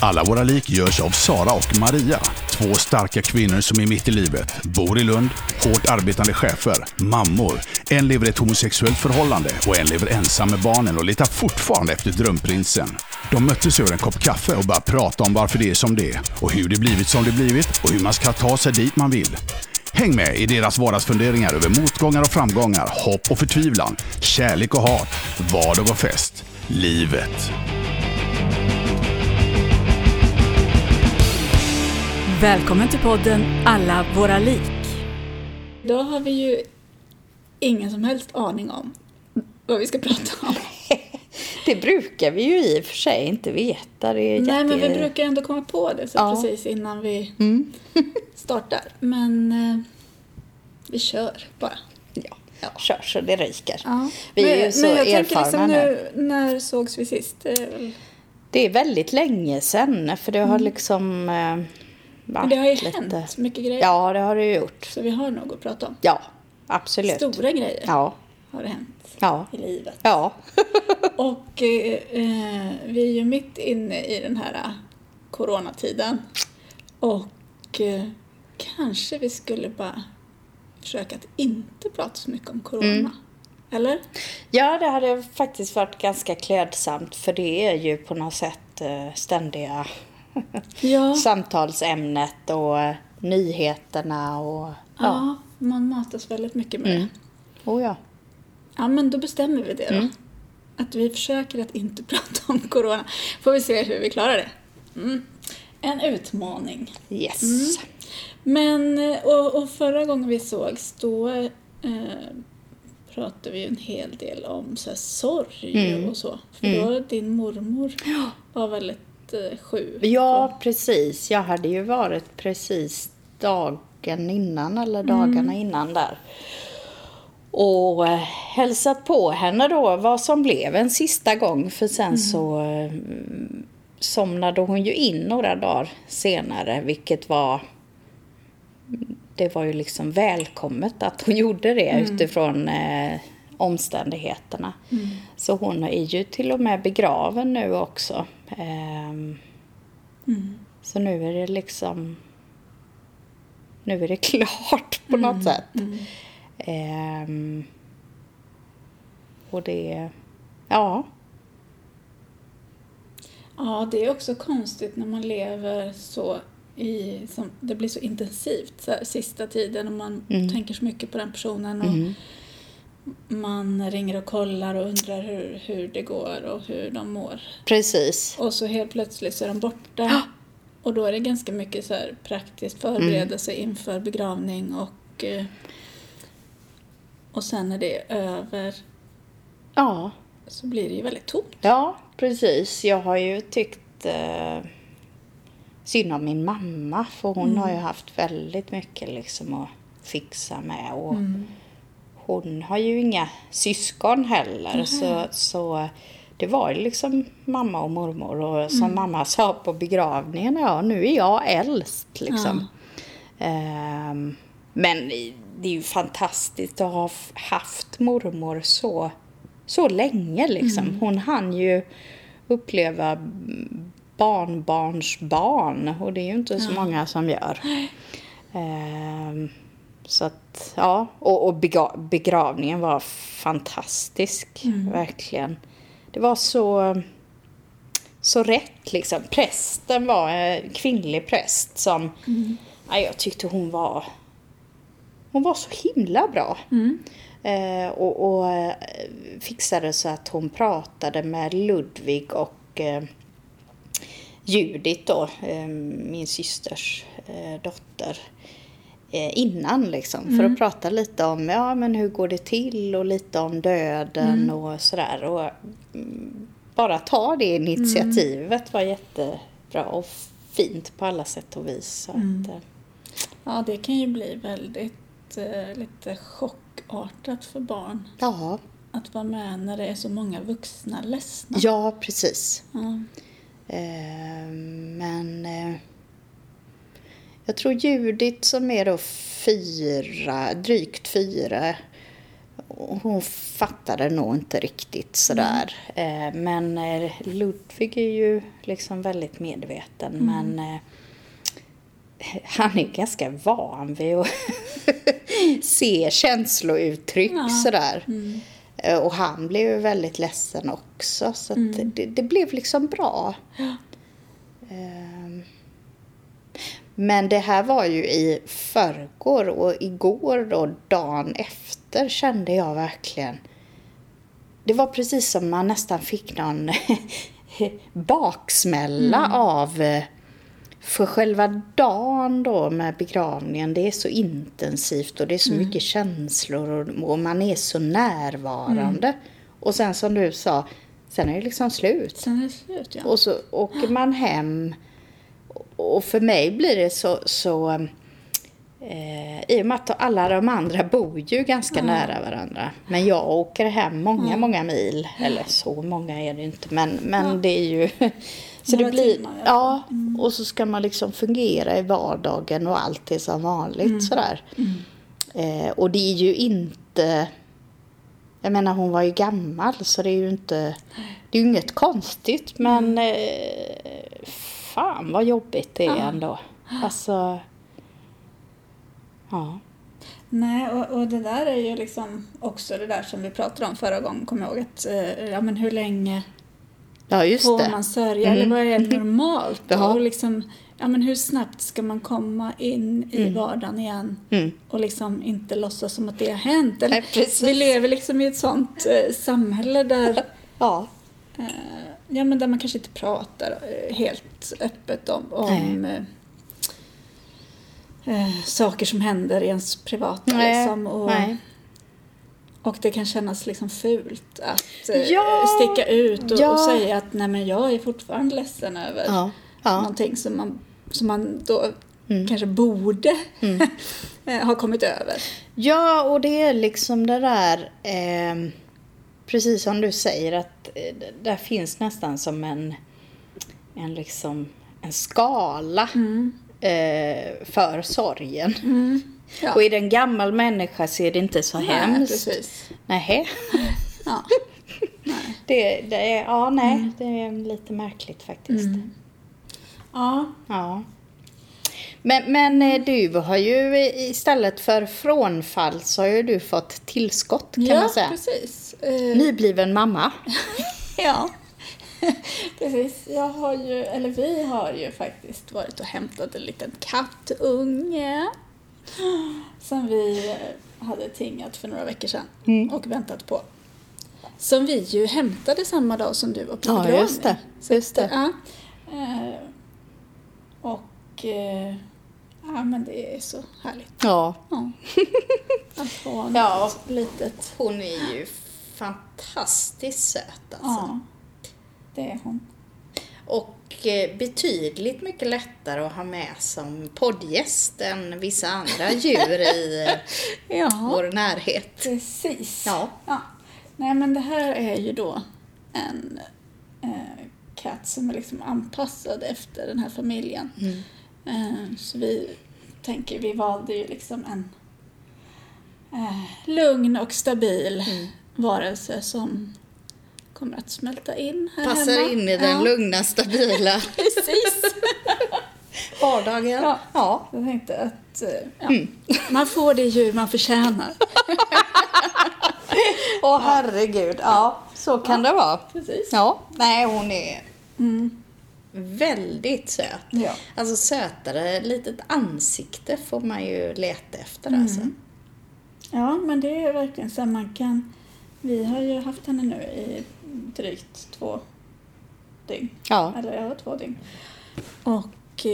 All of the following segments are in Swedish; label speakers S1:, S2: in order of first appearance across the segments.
S1: Alla våra lik görs av Sara och Maria. Två starka kvinnor som är mitt i livet. Bor i Lund, hårt arbetande chefer, mammor. En lever i ett homosexuellt förhållande och en lever ensam med barnen och letar fortfarande efter drömprinsen. De möttes över en kopp kaffe och började prata om varför det är som det är och hur det blivit som det blivit och hur man ska ta sig dit man vill. Häng med i deras vardagsfunderingar över motgångar och framgångar, hopp och förtvivlan, kärlek och hat, vardag och fest. Livet.
S2: Välkommen till podden Alla våra lik.
S3: Idag har vi ju ingen som helst aning om vad vi ska prata om.
S4: Det brukar vi ju i och för sig inte veta. Det är
S3: Nej, men vi
S4: jätte-
S3: brukar ändå komma på det så
S4: Ja.
S3: precis innan vi
S4: Mm.
S3: startar. Men eh, vi kör bara.
S4: Ja, kör så det ryker.
S3: Ja.
S4: Vi är
S3: men,
S4: ju så
S3: men jag tänker
S4: erfarna
S3: liksom
S4: nu.
S3: nu, när sågs vi sist? Det är
S4: är väldigt länge sedan för det har liksom eh,
S3: Mm. Men det har ju
S4: lite...
S3: hänt mycket grejer.
S4: Ja, det har det ju gjort.
S3: Så vi har nog att prata om.
S4: Ja, absolut.
S3: Stora grejer
S4: Ja,
S3: har det hänt
S4: ja,
S3: i livet.
S4: ja.
S3: Och eh, eh, vi är ju mitt inne i den här eh, coronatiden. Och eh, kanske vi skulle bara försöka att inte prata så mycket om corona.
S4: Mm.
S3: Eller?
S4: Ja, det hade faktiskt varit ganska klädsamt för det är ju på något sätt eh, ständiga
S3: Ja.
S4: samtalsämnet och nyheterna och
S3: Ja,
S4: ja.
S3: man matas väldigt mycket med
S4: Mm.
S3: det.
S4: Oh, ja.
S3: Ja, men då bestämmer vi det då.
S4: Mm.
S3: Att vi försöker att inte prata om corona. Får vi se hur vi klarar det. Mm. En utmaning.
S4: Yes.
S3: Mm. Men, och, och förra gången vi sågs då eh, pratade vi en hel del om så här, sorg
S4: Mm.
S3: och så. För
S4: Mm.
S3: då din mormor var väldigt sjuk.
S4: Ja, precis. Jag hade ju varit precis dagen innan eller dagarna innan där. Och eh, hälsat på henne då vad som blev en sista gång. För sen så eh, somnade hon ju in några dagar senare, vilket var det var ju liksom välkommet att hon gjorde det utifrån eh, omständigheterna. Så hon är ju till och med begraven nu också. Ehm,
S3: Mm.
S4: så nu är det liksom... Nu är det klart på något sätt.
S3: Mm.
S4: Ehm, och det... Ja.
S3: Ja, det är också konstigt när man lever så i, som, det blir så intensivt så här, sista tiden och man
S4: Mm.
S3: tänker så mycket på den personen och
S4: Mm.
S3: Man ringer och kollar och undrar hur, hur det går och hur de mår.
S4: Precis.
S3: Och så helt plötsligt så är de borta. Och då är det ganska mycket så här praktiskt förberedelse inför begravning och, eh, och sen när det är över
S4: Ja.
S3: så blir det ju väldigt tomt.
S4: Ja, precis. Jag har ju tyckt eh, synd om min mamma. För hon har ju haft väldigt mycket liksom att fixa med. Och Hon har ju inga syskon heller. Så, så det var ju liksom mamma och mormor. Och som mamma sa på begravningen, ja nu är jag äldst liksom. Ehm, men det är ju fantastiskt att ha haft mormor så, så länge liksom. Hon hann ju uppleva mm, barnbarns barn och det är ju inte så många som gör. Ehm, så att, ja, och, och begravningen var fantastisk, verkligen. Det var så, så rätt liksom. Prästen var en kvinnlig präst som, ja, jag tyckte hon var, hon var så himla bra. Eh, och, och eh, fixade så att hon pratade med Ludvig och eh, Judit då, eh, min systers eh, dotter, eh, innan liksom. För att prata lite om, ja men hur går det till och lite om döden och sådär. Och mm, bara ta det initiativet var jättebra och fint på alla sätt och vis. Att, eh,
S3: Ja, det kan ju bli väldigt eh, lite chockartat för barn
S4: ja,
S3: att vara med när det är så många vuxna ledsna.
S4: ja, precis.
S3: Ja.
S4: Eh, men eh, jag tror Judit som är då fyra, drygt fyra hon fattade nog inte riktigt sådär. Eh, men eh, Ludvig är ju liksom väldigt medveten. Men eh, han är ganska van vid att se känslouttryck
S3: Ja.
S4: sådär. Eh, Och han blev ju väldigt ledsen också. Så att det, det blev liksom bra. Ehm. Men det här var ju i förrgår och igår då, dagen efter, kände jag verkligen... Det var precis som man nästan fick någon baksmälla av... eh, För själva dagen då med begravningen, det är så intensivt och det är så mycket känslor och, och man är så närvarande. Och sen som du sa, sen är det liksom slut.
S3: Sen är det slut, ja.
S4: Och så åker man hem. Och för mig blir det så... så eh, I och med att alla de andra bor ju ganska nära varandra. Men jag åker hem många, många mil. Eller så många är det inte. Men, men det är ju... Så
S3: Några
S4: det blir...
S3: timmar
S4: Ja, och så ska man liksom fungera i vardagen och allt är som vanligt sådär. Eh, och det är ju inte... Jag menar hon var ju gammal så det är ju inte... Det är ju inget konstigt men... Eh, fan vad jobbigt det är ändå. Alltså... Ja.
S3: Nej, och, och det där är ju liksom också det där som vi pratade om förra gången, kommer jag ihåg. Att, eh, ja, men hur länge
S4: Ja just
S3: får
S4: det.
S3: man sörja? Eller vad är normalt?
S4: Ja.
S3: Och liksom, ja, men hur snabbt ska man komma in i vardagen igen?
S4: Mm.
S3: Och liksom inte låtsas som att det har hänt. Eller,
S4: Nej,
S3: vi lever liksom i ett sånt eh, samhälle där,
S4: Ja.
S3: eh, ja, men där man kanske inte pratar eh, helt öppet om, om eh, eh, saker som händer i ens privata.
S4: Nej,
S3: Liksom, och,
S4: nej.
S3: och det kan kännas liksom fult att eh,
S4: Ja,
S3: sticka ut och,
S4: ja.
S3: och säga att nej men jag är fortfarande ledsen över
S4: Ja. Ja. Mm.
S3: någonting som man, som man då kanske borde eh, ha kommit över.
S4: Ja, och det är liksom det där, eh, precis som du säger, att eh, där finns nästan som en, en, liksom, en skala eh, för sorgen.
S3: Ja.
S4: Och är det en gammal människa så är det inte så
S3: Nej,
S4: hemskt.
S3: precis.
S4: Nähä.
S3: Ja.
S4: Det, det är, ja, nej, det är lite märkligt faktiskt.
S3: ja,
S4: Ja. Men, men eh, du har ju i- istället för frånfall så har ju du fått tillskott kan
S3: ja
S4: man säga.
S3: precis. Eh,
S4: Nybliven mamma.
S3: Ja, precis. Jag har ju, eller vi har ju faktiskt varit och hämtat en liten kattunge som vi hade tingat för några veckor sedan och väntat på. Som vi ju hämtade samma dag som du var på
S4: Ja,
S3: begravning.
S4: just det. Just det.
S3: Ja. Eh, och eh, ja, men det är så härligt.
S4: Ja.
S3: Ja. Att få något
S4: Ja.
S3: litet.
S4: Hon är ju fantastiskt söt alltså.
S3: Ja, det är hon.
S4: Och eh, betydligt mycket lättare att ha med som poddgäst än vissa andra djur i
S3: Ja.
S4: vår närhet.
S3: Precis.
S4: Ja.
S3: Nej men det här är ju då en eh, katt som är liksom anpassad efter den här familjen.
S4: Mm.
S3: Eh, så vi tänker, vi valde ju liksom en eh, lugn och stabil
S4: Mm.
S3: Varelse som kommer att smälta in här
S4: Passar
S3: hemma.
S4: in i den
S3: ja,
S4: lugna, stabila
S3: Precis.
S4: vardagen.
S3: Ja.
S4: ja.
S3: Jag tänkte att eh, ja,
S4: Mm.
S3: man får det djur man förtjänar.
S4: Åh herregud, ja så kan det vara.
S3: Precis.
S4: Ja, nej hon är
S3: Mm.
S4: väldigt söt.
S3: Ja.
S4: Alltså sötare litet ansikte får man ju leta efter alltså.
S3: Ja, men det är verkligen så man kan... Vi har ju haft henne nu i drygt två dygn.
S4: Ja.
S3: Eller ja, två dygn. Och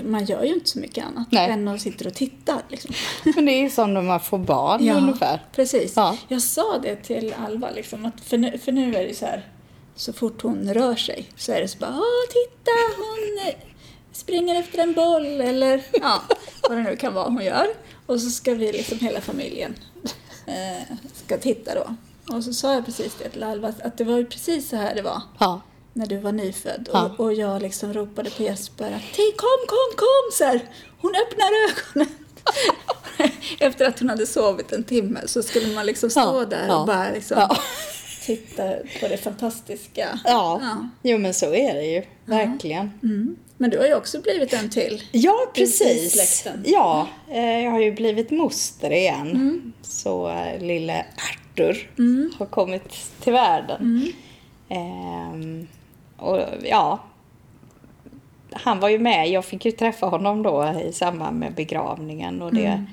S3: man gör ju inte så mycket annat
S4: Nej.
S3: än att sitta och titta. Liksom.
S4: Men det är ju som när man får barn ungefär.
S3: precis.
S4: Ja.
S3: Jag sa det till Alva, liksom, att för, nu, för nu är det så här, så fort hon rör sig så är det så bara Åh, titta, hon eh, springer efter en boll eller ja, vad det nu kan vara hon gör. Och så ska vi liksom hela familjen eh, ska titta då. Och så sa jag precis det till Alva, att det var ju precis så här det var
S4: Ja.
S3: när du var nyfödd.
S4: Ja.
S3: Och, och jag liksom ropade på Jesper att "Ti, kom, kom, kom! Så här, hon öppnar ögonen. efter att hon hade sovit en timme så skulle man liksom stå
S4: Ja,
S3: där och bara liksom titta på det fantastiska.
S4: Ja,
S3: Ja.
S4: jo men så är det ju. Verkligen.
S3: Mm. Men du har ju också blivit en till.
S4: Ja, precis. Ja, eh, jag har ju blivit moster igen.
S3: Mm.
S4: Så eh, lille Arthur har kommit till världen.
S3: Mm.
S4: Ehm, och ja, han var ju med. Jag fick ju träffa honom då i samband med begravningen. Och det,
S3: Mm.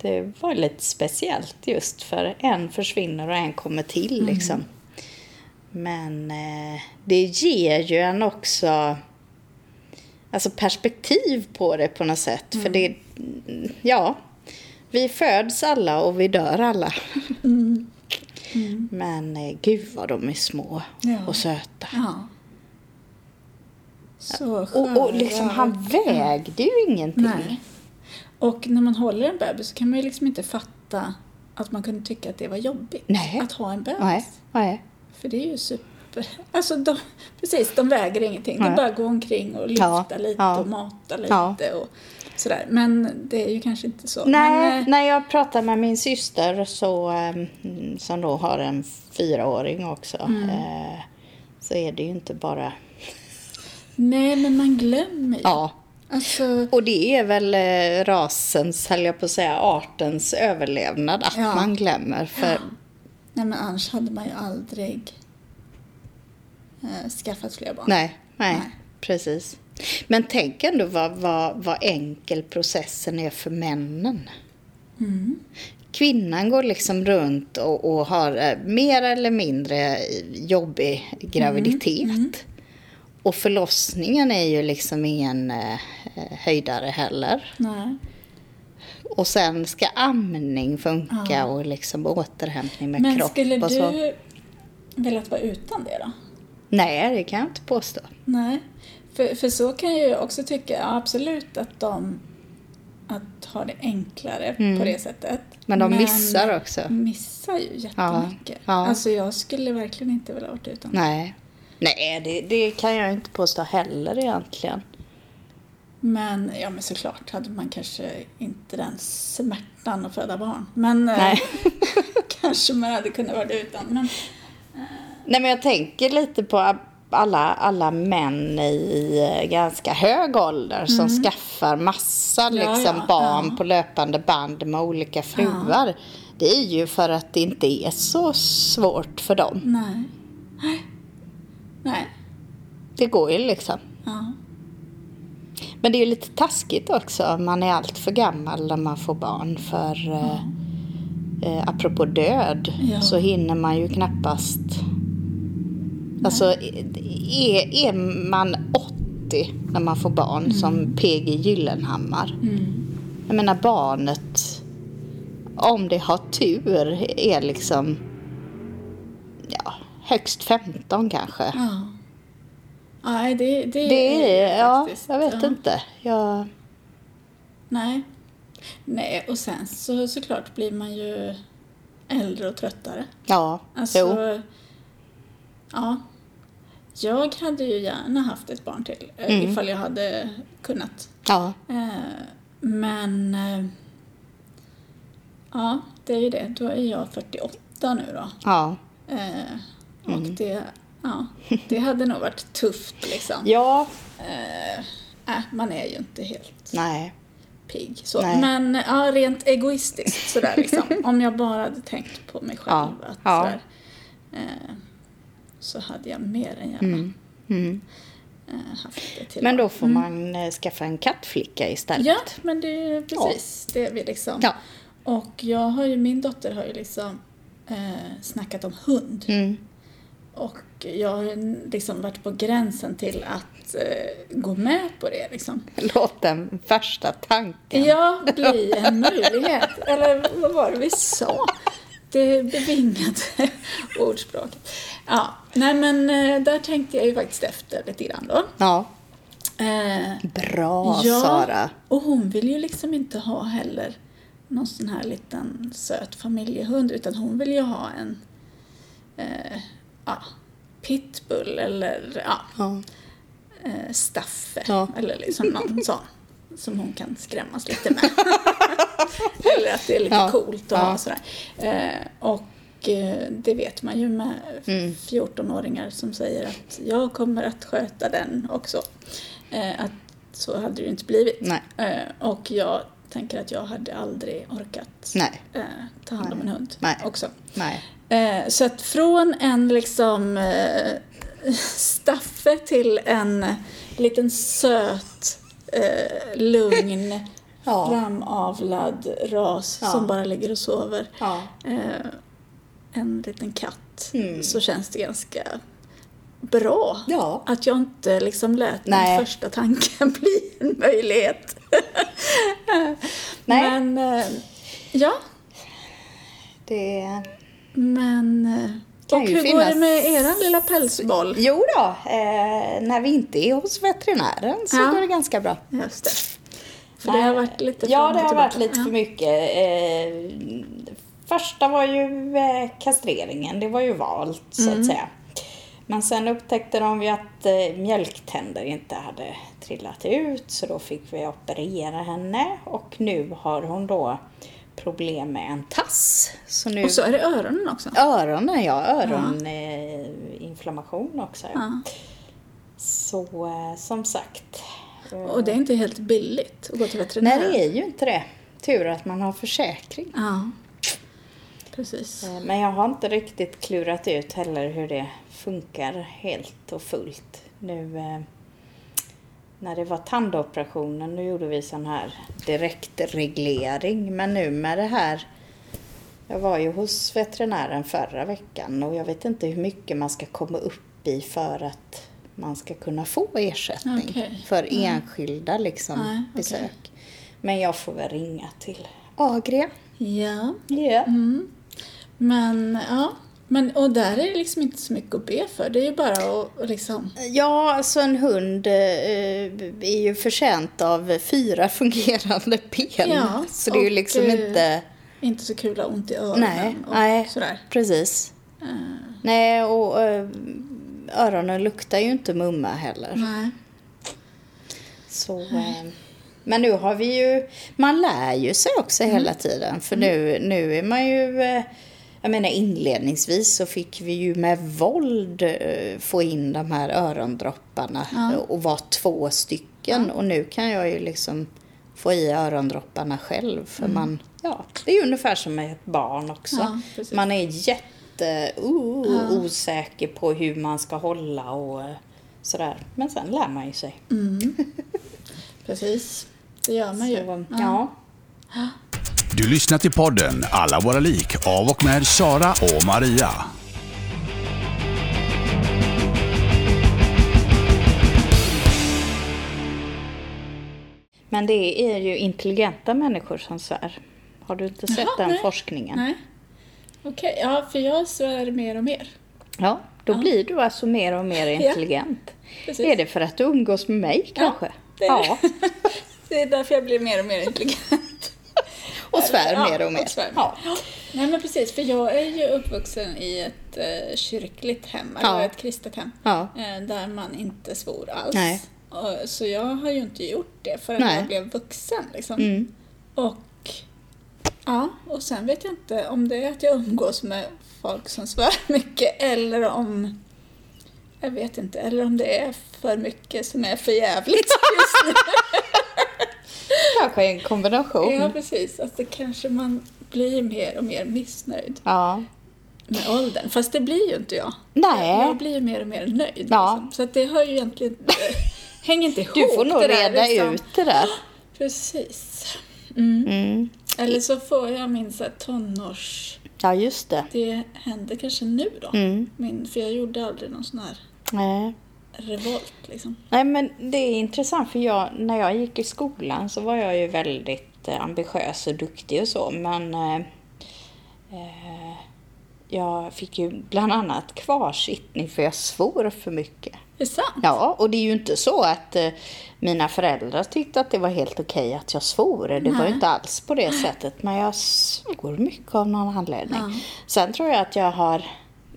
S4: det var lite speciellt just för en försvinner och en kommer till
S3: Mm.
S4: liksom. Men eh, det ger ju en också alltså perspektiv på det på något sätt. För
S3: Mm.
S4: det, ja, vi föds alla och vi dör alla. Men eh, gud vad de är små
S3: Ja.
S4: och söta.
S3: Ja. Så
S4: Och, och liksom han vägde ju ingenting.
S3: Nej. Och när man håller en bebis så kan man ju liksom inte fatta att man kunde tycka att det var jobbigt
S4: Nej.
S3: att ha en bebis.
S4: Nej, nej.
S3: För det är ju super... Alltså de, precis, de väger ingenting. Är bara att gå omkring och lyfta
S4: Ja,
S3: lite
S4: ja.
S3: och mata lite och sådär. Men det är ju kanske inte så.
S4: Nej,
S3: Men, eh,
S4: när jag pratar med min syster så, eh, som då har en fyraåring också,
S3: Mm.
S4: eh, så är det ju inte bara...
S3: nej, men man glömmer ju.
S4: Ja,
S3: Alltså,
S4: och det är väl eh, rasens, höll jag på att säga, artens överlevnad att
S3: Ja.
S4: man glömmer. För
S3: nej men annars hade man ju aldrig eh, skaffat fler barn.
S4: Nej, nej,
S3: Nej.
S4: precis. Men tänk ändå vad, vad, vad enkel processen är för männen.
S3: Mm.
S4: Kvinnan går liksom runt och, och har eh, mer eller mindre jobbig graviditet.
S3: Mm,
S4: Och förlossningen är ju liksom ingen eh, höjdare heller.
S3: Nej.
S4: Och sen ska amning funka
S3: Ja.
S4: och liksom återhämtning med
S3: Men
S4: kropp
S3: skulle
S4: och så.
S3: du velat vara utan det då?
S4: Nej, det kan jag inte påstå.
S3: Nej, för, för så kan jag ju också tycka ja, absolut att de att ha det enklare på det sättet.
S4: Mm. Men de missar också.
S3: missar ju jättemycket.
S4: Ja.
S3: Alltså jag skulle verkligen inte vilja varit utan.
S4: Nej. Nej, det, det kan jag inte påstå heller egentligen.
S3: Men ja, men såklart hade man kanske inte den smärtan att föda barn. Men eh,
S4: Nej.
S3: kanske man hade kunnat vara utan. Men
S4: Nej, men jag tänker lite på alla, alla män i eh, ganska hög ålder som skaffar massa
S3: Mm. Ja,
S4: liksom,
S3: ja,
S4: barn
S3: ja.
S4: på löpande band med olika fruar. Det är ju för att det inte är så svårt för dem.
S3: nej. Nej.
S4: Det går ju liksom. Men det är ju lite taskigt också. Man är allt för gammal när man får barn. För eh, eh, apropå död så hinner man ju knappast... Alltså är, är man 80 när man får barn
S3: Mm.
S4: som PG Gyllenhammar. Jag menar barnet, om det har tur, är liksom ja, högst 15 kanske.
S3: ja. Nej, det, det,
S4: Det är, ja, jag vet
S3: ja.
S4: inte. Jag,
S3: Nej. Nej, och sen så såklart blir man ju äldre och tröttare.
S4: ja,
S3: Alltså,
S4: jo.
S3: ja. Jag hade ju gärna haft ett barn till eh,
S4: Mm.
S3: ifall jag hade kunnat.
S4: Ja,
S3: Eh, men eh, ja, det är ju det. Då är jag 48 nu då.
S4: ja.
S3: Och
S4: Mm.
S3: det, ja, det hade nog varit tufft liksom.
S4: Ja,
S3: äh, man är ju inte helt
S4: nej.
S3: pigg. Så.
S4: Nej.
S3: Men ja, rent egoistiskt sådär liksom. Om jag bara hade tänkt på mig själv.
S4: Ja,
S3: Att,
S4: ja.
S3: Sådär, eh, så hade jag mer än gärna
S4: Mm. Mm.
S3: eh, haft det till
S4: Men då får man eh, skaffa en kattflicka istället.
S3: Ja, men det är precis det vi liksom.
S4: Ja.
S3: Och jag har ju, min dotter har ju liksom eh, snackat om hund.
S4: Mm.
S3: Och jag har liksom varit på gränsen till att eh, gå med på det liksom.
S4: Låt den värsta tanken.
S3: Ja, bli en möjlighet. Eller vad var det vi sa? Det bevingade ordspråket. Ja, nej men eh, där tänkte jag ju faktiskt efter lite grann då.
S4: Ja.
S3: Eh,
S4: Bra
S3: ja,
S4: Sara.
S3: och hon vill ju liksom inte ha heller någon sån här liten söt familjehund utan hon vill ju ha en eh, ja, pitbull eller ja,
S4: Ja.
S3: eh, staffe
S4: Ja.
S3: eller liksom någon sån som hon kan skrämmas lite med. Eller att det är lite
S4: Ja.
S3: coolt att ha sådär. Eh, och det vet man ju med
S4: Mm.
S3: 14-åringar som säger att jag kommer att sköta den också. Eh, att så hade det ju inte blivit.
S4: Nej.
S3: Eh, och jag tänker att jag hade aldrig orkat
S4: Nej.
S3: eh, ta hand om en hund också. Eh, så att från en liksom eh, Staffe till en liten söt, eh, lugn,
S4: Ja.
S3: framavlad ras
S4: Ja.
S3: som bara ligger och sover.
S4: Ja.
S3: En liten katt.
S4: Mm.
S3: Så känns det ganska bra.
S4: Ja.
S3: Att jag inte liksom lät
S4: Nej.
S3: den första tanken bli en möjlighet.
S4: Nej.
S3: Men, eh, ja.
S4: Det...
S3: Men... eh, och hur går
S4: finnas-
S3: det med eran lilla pälsboll?
S4: Jo då, eh, när vi inte är hos veterinären så
S3: Ja.
S4: går det ganska bra.
S3: Just det. För det har varit lite
S4: Ja,
S3: fram och
S4: det har varit lite
S3: Ja.
S4: för mycket. Eh, första var ju eh, kastreringen, det var ju valt så
S3: Mm.
S4: att säga. Men sen upptäckte de ju att eh, mjölktänder inte hade trillat ut så då fick vi operera henne och nu har hon då problem med en tass. Så nu...
S3: Och så är det öronen också.
S4: Öronen, ja. Öroninflammation också. Ja.
S3: Ja.
S4: Så eh, som sagt.
S3: Och det är inte helt billigt att gå till
S4: Nej,
S3: veterinären.
S4: det är ju inte det. Tur att man har försäkring.
S3: Ja. Precis.
S4: Eh, Men jag har inte riktigt klurat ut heller hur det funkar helt och fullt. Nu eh, när det var tandoperationen, nu gjorde vi sån här direktreglering. Men nu med det här, jag var ju hos veterinären förra veckan och jag vet inte hur mycket man ska komma upp i för att man ska kunna få ersättning
S3: Okej.
S4: för enskilda liksom,
S3: Nej, okej.
S4: besök. Men jag får väl ringa till Agria.
S3: Ja.
S4: Ja.
S3: Men, ja. Men, och där är det liksom inte så mycket att be för. Det är ju bara att liksom...
S4: Ja, alltså en hund eh, är ju förtjänt av fyra fungerande ben.
S3: Ja,
S4: så det är ju liksom
S3: eh,
S4: inte...
S3: Inte så kul att ha ont i öronen
S4: Nej,
S3: och
S4: nej.
S3: sådär.
S4: Precis.
S3: Eh,
S4: Nej, och eh, öronen luktar ju inte mumma heller.
S3: nej.
S4: Så, eh, men nu har vi ju... Man lär ju sig också
S3: Mm.
S4: hela tiden. För nu, nu är man ju... eh, Jag menar inledningsvis så fick vi ju med våld eh, få in de här örondropparna
S3: Ja.
S4: och vara två stycken. Och nu kan jag ju liksom få i örondropparna själv. För man, ja, det är ju ungefär som med ett barn också.
S3: Mm. Ja,
S4: man är jätte
S3: Ja.
S4: osäker på hur man ska hålla och eh, sådär. Men sen lär man ju sig.
S3: Precis. Det gör man ju.
S4: Så, ja.
S1: Du lyssnar till podden Alla våra lik av och med Sara och Maria.
S4: Men det är ju intelligenta människor som svär. Har du inte sett
S3: Jaha,
S4: den
S3: nej.
S4: forskningen?
S3: Nej. Okej, ja för jag svär mer och mer.
S4: Ja, då blir du alltså mer och mer intelligent.
S3: Precis.
S4: Är det för att du umgås med mig kanske?
S3: det är
S4: ja.
S3: Det är därför jag blir mer och mer intelligent.
S4: Och svär
S3: Ja,
S4: mer och mer.
S3: och svär.
S4: Ja.
S3: Nej men precis, för jag är ju uppvuxen i ett eh, kyrkligt hem, eller
S4: Ja.
S3: ett kristet hem,
S4: Ja.
S3: eh, där man inte svor alls.
S4: Nej.
S3: Och, så jag har ju inte gjort det förrän
S4: Nej.
S3: jag blev vuxen. Liksom.
S4: Mm.
S3: Och, ja, och sen vet jag inte om det är att jag umgås med folk som svär mycket eller om jag vet inte, eller om det är för mycket som är för jävligt just nu.
S4: Kanske en kombination.
S3: Ja, precis. Alltså kanske man blir mer och mer missnöjd
S4: Ja.
S3: med åldern. Fast det blir ju inte jag.
S4: Nej.
S3: Jag blir ju mer och mer nöjd.
S4: Ja.
S3: Liksom. Så att det har ju egentligen... hänger inte ihop
S4: Du får nog
S3: det där,
S4: reda
S3: liksom.
S4: ut det där.
S3: Precis. Mm.
S4: Mm.
S3: Eller så får jag min så här tonårs...
S4: Ja, just det.
S3: Det händer kanske nu då.
S4: Mm.
S3: Min, för jag gjorde aldrig någon sån här
S4: Nej.
S3: Revolt liksom.
S4: Nej, men det är intressant för jag, när jag gick i skolan så var jag ju väldigt eh, ambitiös och duktig och så, men eh, eh, jag fick ju bland annat kvarsittning för jag svor för mycket.
S3: Är det sant?
S4: Ja, och det är ju inte så att eh, mina föräldrar tyckte att det var helt okej att jag svor. Det var ju
S3: Nej.
S4: inte alls på det sättet, men jag svor mycket av någon anledning.
S3: Ja.
S4: Sen tror jag att jag har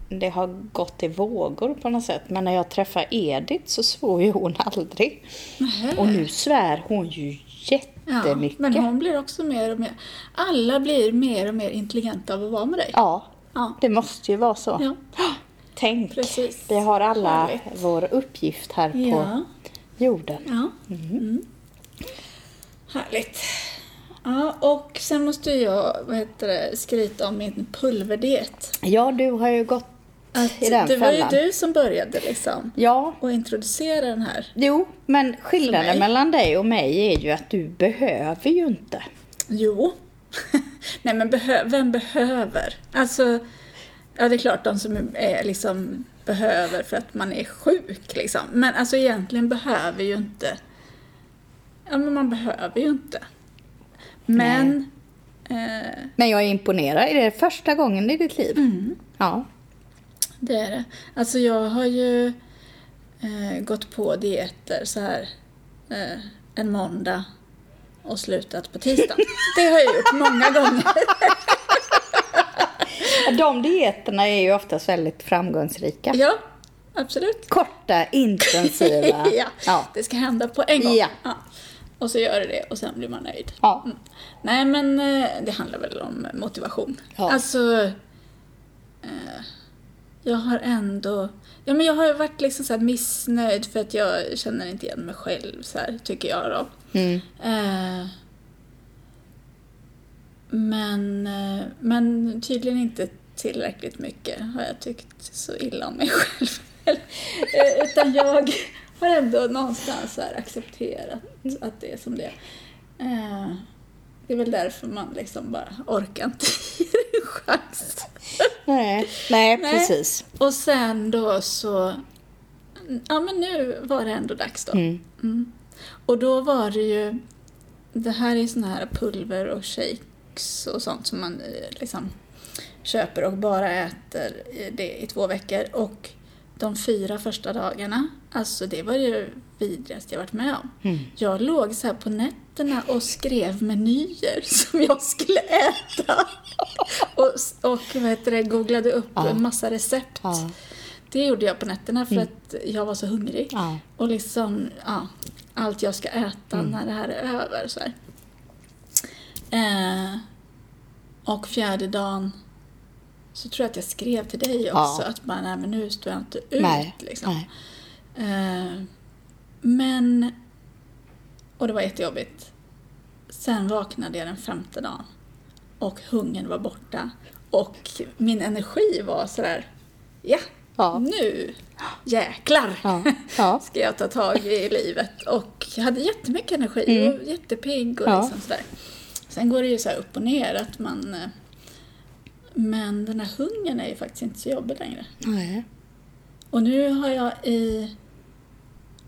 S4: det har gått i vågor på något sätt. Men när jag träffar Edith så svor ju hon aldrig.
S3: Nähä.
S4: Och nu svär hon ju
S3: Ja,
S4: jättemycket.
S3: men hon blir också mer och mer... Alla blir mer och mer intelligenta av att vara med dig.
S4: Ja,
S3: Ja.
S4: det måste ju vara så.
S3: Ja.
S4: Tänk,
S3: Precis.
S4: vi har alla
S3: Härligt.
S4: vår uppgift här på
S3: Ja.
S4: jorden.
S3: Ja. Mm. Härligt. Ja, och sen måste jag vad heter det, skryta om min pulverdiet.
S4: Ja, du har ju gått
S3: Att
S4: i den
S3: det var ju
S4: fällan.
S3: du som började liksom.
S4: Ja,
S3: Och introducera den här.
S4: jo, men skillnaden mellan dig och mig är ju att du behöver ju inte.
S3: Jo. Nej men behö vem behöver? Alltså, ja det är klart de som är liksom behöver för att man är sjuk liksom. Men alltså egentligen behöver ju inte. Ja men man behöver ju inte. Men. Eh,
S4: Men jag är imponerad. Är det första gången i ditt liv?
S3: Mm.
S4: Ja.
S3: Det är det. Alltså jag har ju eh, gått på dieter så här eh, en måndag och slutat på tisdag. Det har jag gjort många gånger.
S4: De dieterna är ju oftast väldigt framgångsrika.
S3: Ja, absolut.
S4: Korta, intensiva.
S3: ja,
S4: Ja.
S3: det ska hända på en gång.
S4: Ja.
S3: Och så gör det det och sen blir man nöjd.
S4: Ja.
S3: Mm. Nej, men eh, det handlar väl om motivation.
S4: Ja.
S3: Alltså, eh, jag har ändå... Ja, men jag har varit liksom så här missnöjd för att jag känner inte igen mig själv, så här, tycker jag då.
S4: Mm.
S3: Eh, men, eh, men tydligen inte tillräckligt mycket har jag tyckt så illa om mig själv. Eh, Utan jag har ändå någonstans här accepterat att det är som det är. Eh, Det är väl därför man liksom bara orkar inte ge det en chans.
S4: Nej. Nej,
S3: Nej.
S4: precis.
S3: Och sen då så... Ja, men nu var det ändå dags då.
S4: Mm.
S3: Mm. Och då var det ju... Det här är såna här pulver och shakes och sånt som man eh, liksom köper och bara äter det i två veckor. Och de fyra första dagarna, alltså det var det vidrigaste jag varit med om.
S4: Mm.
S3: Jag låg så här på nätterna och skrev menyer som jag skulle äta. och, och vad heter det, googlade upp
S4: Ja.
S3: en massa recept.
S4: Ja.
S3: Det gjorde jag på nätterna för att jag var så hungrig.
S4: Ja.
S3: Och liksom, ja, allt jag ska äta när det här är över. Så här. Eh, och fjärde dagen så tror jag att jag skrev till dig också
S4: Ja.
S3: att bara, nej men nu står jag inte ut.
S4: Nej.
S3: Liksom.
S4: Nej.
S3: Eh, men, och det var jättejobbigt. Sen vaknade jag den femte dagen och hungern var borta. Och min energi var sådär, ja,
S4: Ja.
S3: nu jäklar
S4: Ja. Ja.
S3: ska jag ta tag i livet. Och jag hade jättemycket energi och jättepigg och
S4: Mm.
S3: Liksom sådär. Sen går det ju så här upp och ner att man... Men den här hungern är ju faktiskt inte så jobbig längre.
S4: Nej.
S3: Och nu har jag i...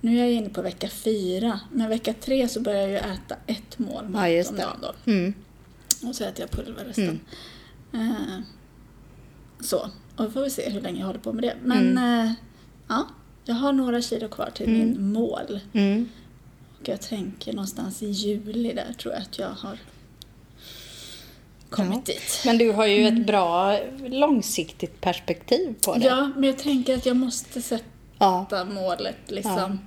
S3: Nu är jag inne på vecka fyra, men vecka tre så börjar jag ju äta ett mål mat
S4: Ja,
S3: om dagen då.
S4: Mm.
S3: Och så äter jag pulver resten. Eh, så, och vi får vi se hur länge jag håller på med det. Men eh, ja, jag har några kilo kvar till min mål.
S4: Mm.
S3: Och jag tänker någonstans i juli där tror jag att jag har kommit dit.
S4: Men du har ju ett bra långsiktigt perspektiv på det.
S3: Ja, men jag tänker att jag måste sätta
S4: Ja.
S3: målet liksom.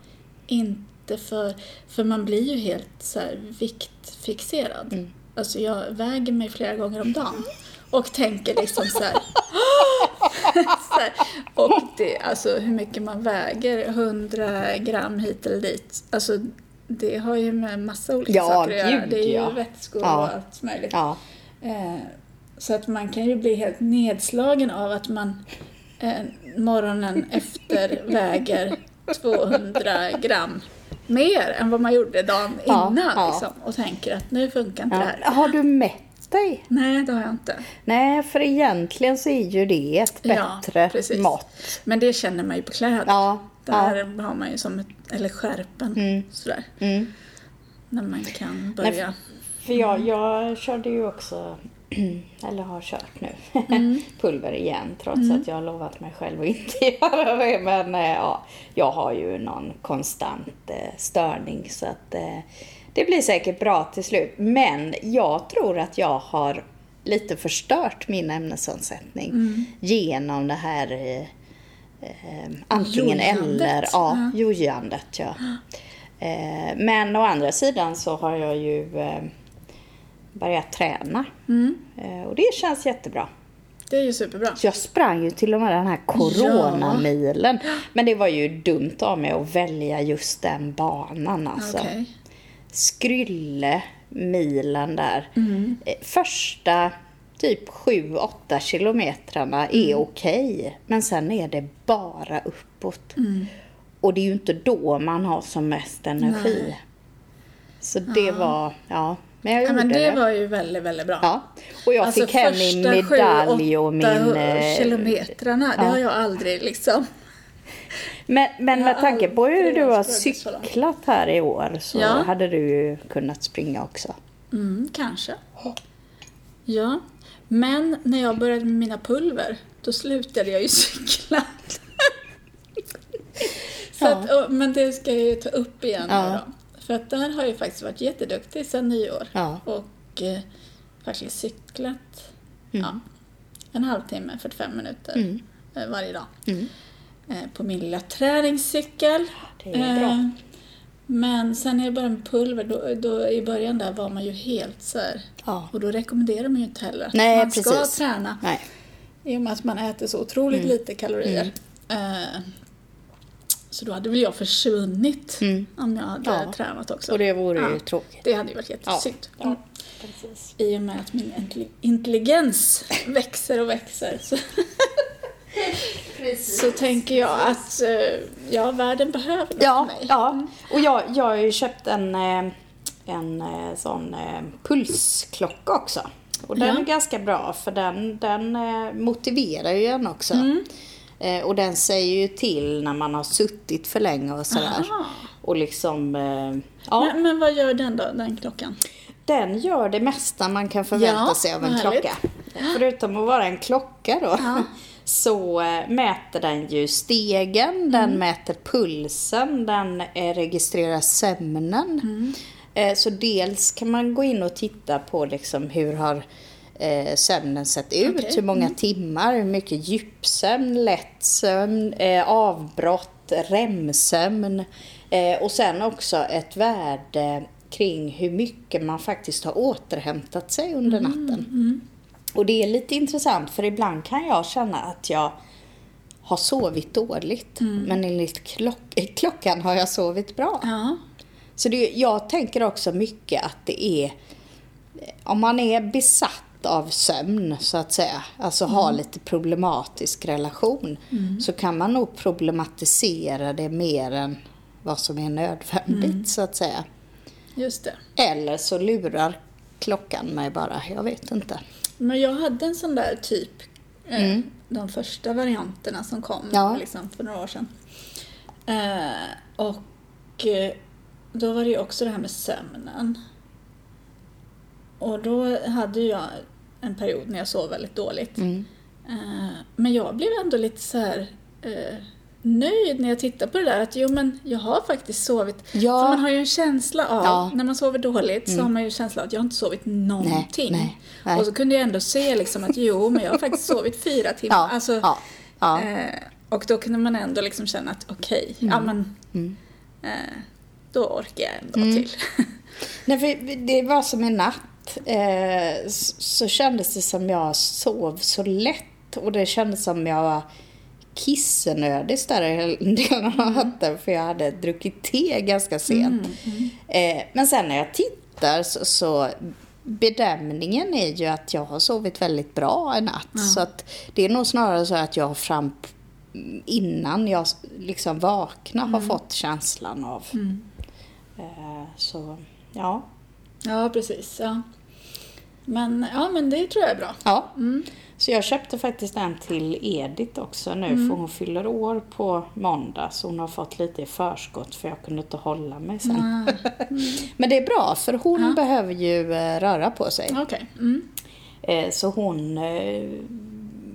S3: Inte för... För man blir ju helt så här viktfixerad.
S4: Mm.
S3: Alltså jag väger mig flera gånger om dagen. Och tänker liksom så här. så här. Och det, alltså hur mycket man väger, 100 gram hit eller dit. Alltså det har ju med massa olika
S4: Ja,
S3: saker att göra.
S4: gud,
S3: Det är ju
S4: ja.
S3: vätskor
S4: Ja.
S3: och allt möjligt.
S4: Ja.
S3: Eh, så att man kan ju bli helt nedslagen av att man eh, morgonen efter väger 200 gram mer än vad man gjorde dagen
S4: Ja,
S3: innan.
S4: ja.
S3: Liksom, och tänker att nu funkar inte det
S4: Ja.
S3: här.
S4: Har du mätt dig?
S3: Nej, det har jag inte.
S4: Nej, för egentligen så är ju det ett
S3: Ja,
S4: bättre
S3: precis.
S4: mått.
S3: Men det känner man ju på kläder.
S4: Ja.
S3: Där
S4: ja.
S3: har man ju som ett, eller skärpen
S4: Mm.
S3: sådär.
S4: Mm.
S3: När man kan
S4: Nej,
S3: börja.
S4: För jag, jag körde ju också, eller har kört nu,
S3: Mm.
S4: pulver igen trots att jag har lovat mig själv att inte göra det. Men eh, ja, jag har ju någon konstant eh, störning så att eh, det blir säkert bra till slut. Men jag tror att jag har lite förstört min ämnesomsättning
S3: Mm.
S4: genom det här eh, antingen
S3: Jojandet.
S4: eller. Ja,
S3: Ja.
S4: jojandet. Ja. Men å andra sidan så har jag ju börjat träna.
S3: Mm.
S4: Eh, och det känns jättebra.
S3: Det är ju superbra.
S4: Jag sprang ju till och med den här coronamilen. Men det var ju dumt av mig att välja just den banan alltså.
S3: Okej.
S4: Skrylle milen där.
S3: Mm.
S4: Eh, Första typ 7-8 kilometrarna är
S3: Mm.
S4: okej. Men sen är det bara uppåt.
S3: Mm.
S4: Och det är ju inte då man har som mest energi.
S3: Nej.
S4: Så det var, ja. Men jag
S3: Ja, men det
S4: det.
S3: var ju väldigt, väldigt bra.
S4: Ja. Och jag
S3: Alltså
S4: fick hem min
S3: första
S4: medalj och min...
S3: 7-8
S4: eh,
S3: kilometrarna, det
S4: ja.
S3: har jag aldrig liksom.
S4: Men, men med tanke på hur du har cyklat här i år så
S3: Ja.
S4: hade du ju kunnat springa också.
S3: Mm, kanske. Ja, men när jag började med mina pulver, då slutade jag ju cykla. Så att, men det ska jag ju ta upp igen
S4: Ja.
S3: då. För att där har jag faktiskt varit jätteduktig sedan nyår.
S4: Ja.
S3: Och eh, faktiskt cyklat
S4: Mm.
S3: ja, en halvtimme, 45 minuter
S4: Mm.
S3: eh, varje dag.
S4: Mm.
S3: Eh, på min lilla träningscykel.
S4: Det är bra.
S3: Eh, men sen när jag började med pulver, då, då i början där var man ju helt så här.
S4: Ja.
S3: Och då rekommenderar man ju inte heller att
S4: Nej,
S3: man ska
S4: precis.
S3: träna.
S4: Nej.
S3: I och med att man äter så otroligt
S4: Mm.
S3: lite kalorier. Så då hade väl jag försvunnit
S4: Mm.
S3: om jag hade
S4: Ja.
S3: tränat också.
S4: Och det vore ju
S3: Ja.
S4: tråkigt.
S3: Det hade ju varit jättesynd.
S4: Ja.
S3: Mm.
S4: Precis.
S3: I och med att min intelli- intelligens växer och växer. Så, så tänker jag att eh, ja, världen behöver
S4: Ja,
S3: mig.
S4: ja. och jag, jag har ju köpt en, eh, en eh, sån pulsklocka också. Och den
S3: Ja.
S4: är ganska bra för den, den motiverar ju en också.
S3: Mm.
S4: Eh, Och den säger ju till när man har suttit för länge och sådär.
S3: Aha.
S4: Och liksom, eh, ja.
S3: Men, men vad gör den då, den klockan?
S4: Den gör det mesta man kan förvänta
S3: Ja,
S4: sig av en
S3: härligt.
S4: klocka. Förutom att vara en klocka då.
S3: Ja.
S4: Så eh, mäter den ju stegen, den mäter pulsen, den eh, registrerar sömnen. Eh, Så dels kan man gå in och titta på liksom hur har eh, sömnen sett ut,
S3: Okej.
S4: hur många timmar, hur mycket djupsömn, lättsömn, eh, avbrott, REM-sömn. Eh, och sen också ett värde kring hur mycket man faktiskt har återhämtat sig under natten. Och det är lite intressant för ibland kan jag känna att jag har sovit dåligt. Men enligt klock- eh, klockan har jag sovit bra.
S3: Ja.
S4: Så det, jag tänker också mycket att det är, om man är besatt av sömn så att säga, alltså har lite problematisk relation, så kan man nog problematisera det mer än vad som är nödvändigt så att säga.
S3: Just det.
S4: Eller så lurar klockan mig bara, jag vet inte.
S3: Men jag hade en sån där typ, eh, de första varianterna som kom
S4: Mm. Ja.
S3: liksom, för några år sedan. Eh, och eh, då var det ju också det här med sömnen. Och då hade jag en period när jag sov väldigt dåligt.
S4: Mm.
S3: Eh, men jag blev ändå lite så här eh, nöjd när jag tittade på det där att jo men jag har faktiskt sovit.
S4: Ja.
S3: För man har ju en känsla av,
S4: Ja. Mm.
S3: när man sover dåligt så har man ju en känsla av att jag har inte sovit någonting.
S4: nej, nej.
S3: Och så kunde jag ändå se liksom att jo men jag har faktiskt sovit fyra timmar.
S4: Ja,
S3: Alltså. Eh, och då kunde man ändå liksom känna att okej,
S4: Mm.
S3: ja men eh, då orkar jag ändå till.
S4: Nej, för det var som en natt eh, så, kändes det som jag sov så lätt och det kändes som jag var kissenödig större delen av natten för jag hade druckit te ganska sent. Eh, men sen när jag tittar så, så bedömningen är ju att jag har sovit väldigt bra en natt. Så att det är nog snarare så att jag fram innan jag liksom vaknar har fått känslan av Eh, Så ja.
S3: Ja, precis. Ja. Men, ja, men det tror jag är bra.
S4: ja. Så jag köpte faktiskt en till Edith också nu för hon fyller år på måndag så hon har fått lite i förskott för jag kunde inte hålla mig sen. Men det är bra för hon
S3: Ja.
S4: behöver ju eh, röra på sig.
S3: Okej. Mm.
S4: Eh, Så hon eh,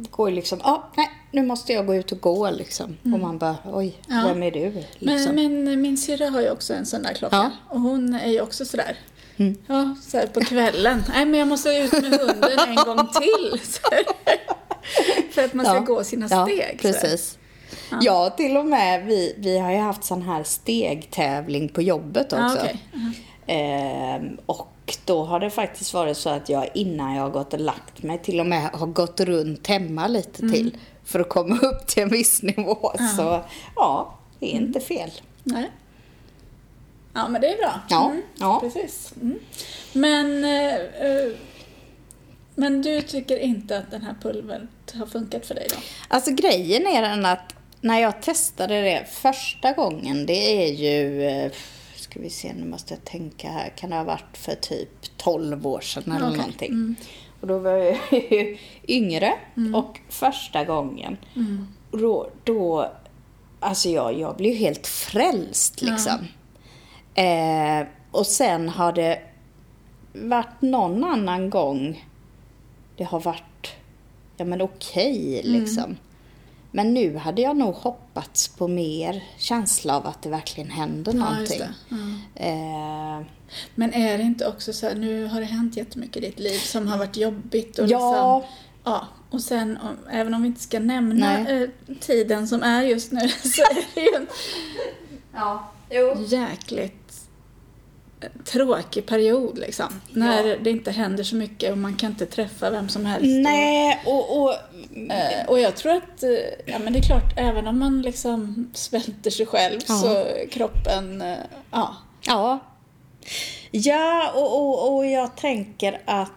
S4: går ju liksom, ja, nej, nu måste jag gå ut och gå liksom. Och man bara, oj,
S3: Ja.
S4: vem är du? Liksom.
S3: Men, men min syrra har ju också en sån där klocka.
S4: Ja.
S3: Och hon är ju också sådär. Ja, så här på kvällen. Nej, men jag måste ut med hunden en gång till. För att man ska gå sina steg. här.
S4: precis. Ja. till och med. Vi, vi har ju haft sån här stegtävling på jobbet också.
S3: Ja, okej.
S4: Ehm, och då har det faktiskt varit så att jag innan jag har gått och lagt mig till och med har gått runt hemma lite
S3: Mm.
S4: till för att komma upp till en viss nivå. Så ja, det är
S3: Mm.
S4: inte fel.
S3: Nej. Ja, men det är bra.
S4: Ja,
S3: Mm,
S4: ja.
S3: Precis. Mm. Men, eh, eh, men du tycker inte att den här pulvret har funkat för dig då?
S4: Alltså grejen är den att när jag testade det första gången, det är ju, eh, ska vi se nu måste jag tänka här, kan det ha varit för typ 12 år sedan eller
S3: Okej.
S4: någonting. Och då var jag ju yngre och första gången, och då, då, alltså jag, jag blev helt frälst liksom. Eh, och sen har det varit någon annan gång det har varit ja men okej liksom. Men nu hade jag nog hoppats på mer känsla av att det verkligen händer någonting.
S3: Ja.
S4: Eh,
S3: Men är det inte också så här, nu har det hänt jättemycket i ditt liv som har varit jobbigt och
S4: Ja.
S3: liksom, ja, och sen även om vi inte ska nämna
S4: Nej.
S3: eh, tiden som är just nu så är det ju en
S4: ja, jo.
S3: jäkligt tråkig period liksom. När det inte händer så mycket och man kan inte träffa vem som helst.
S4: Nej, och, och
S3: Eh, och jag tror att, eh, ja men det är klart, även om man liksom svälter sig själv
S4: Ja.
S3: så kroppen, eh, ja.
S4: Ja. Ja, och, och, och jag tänker att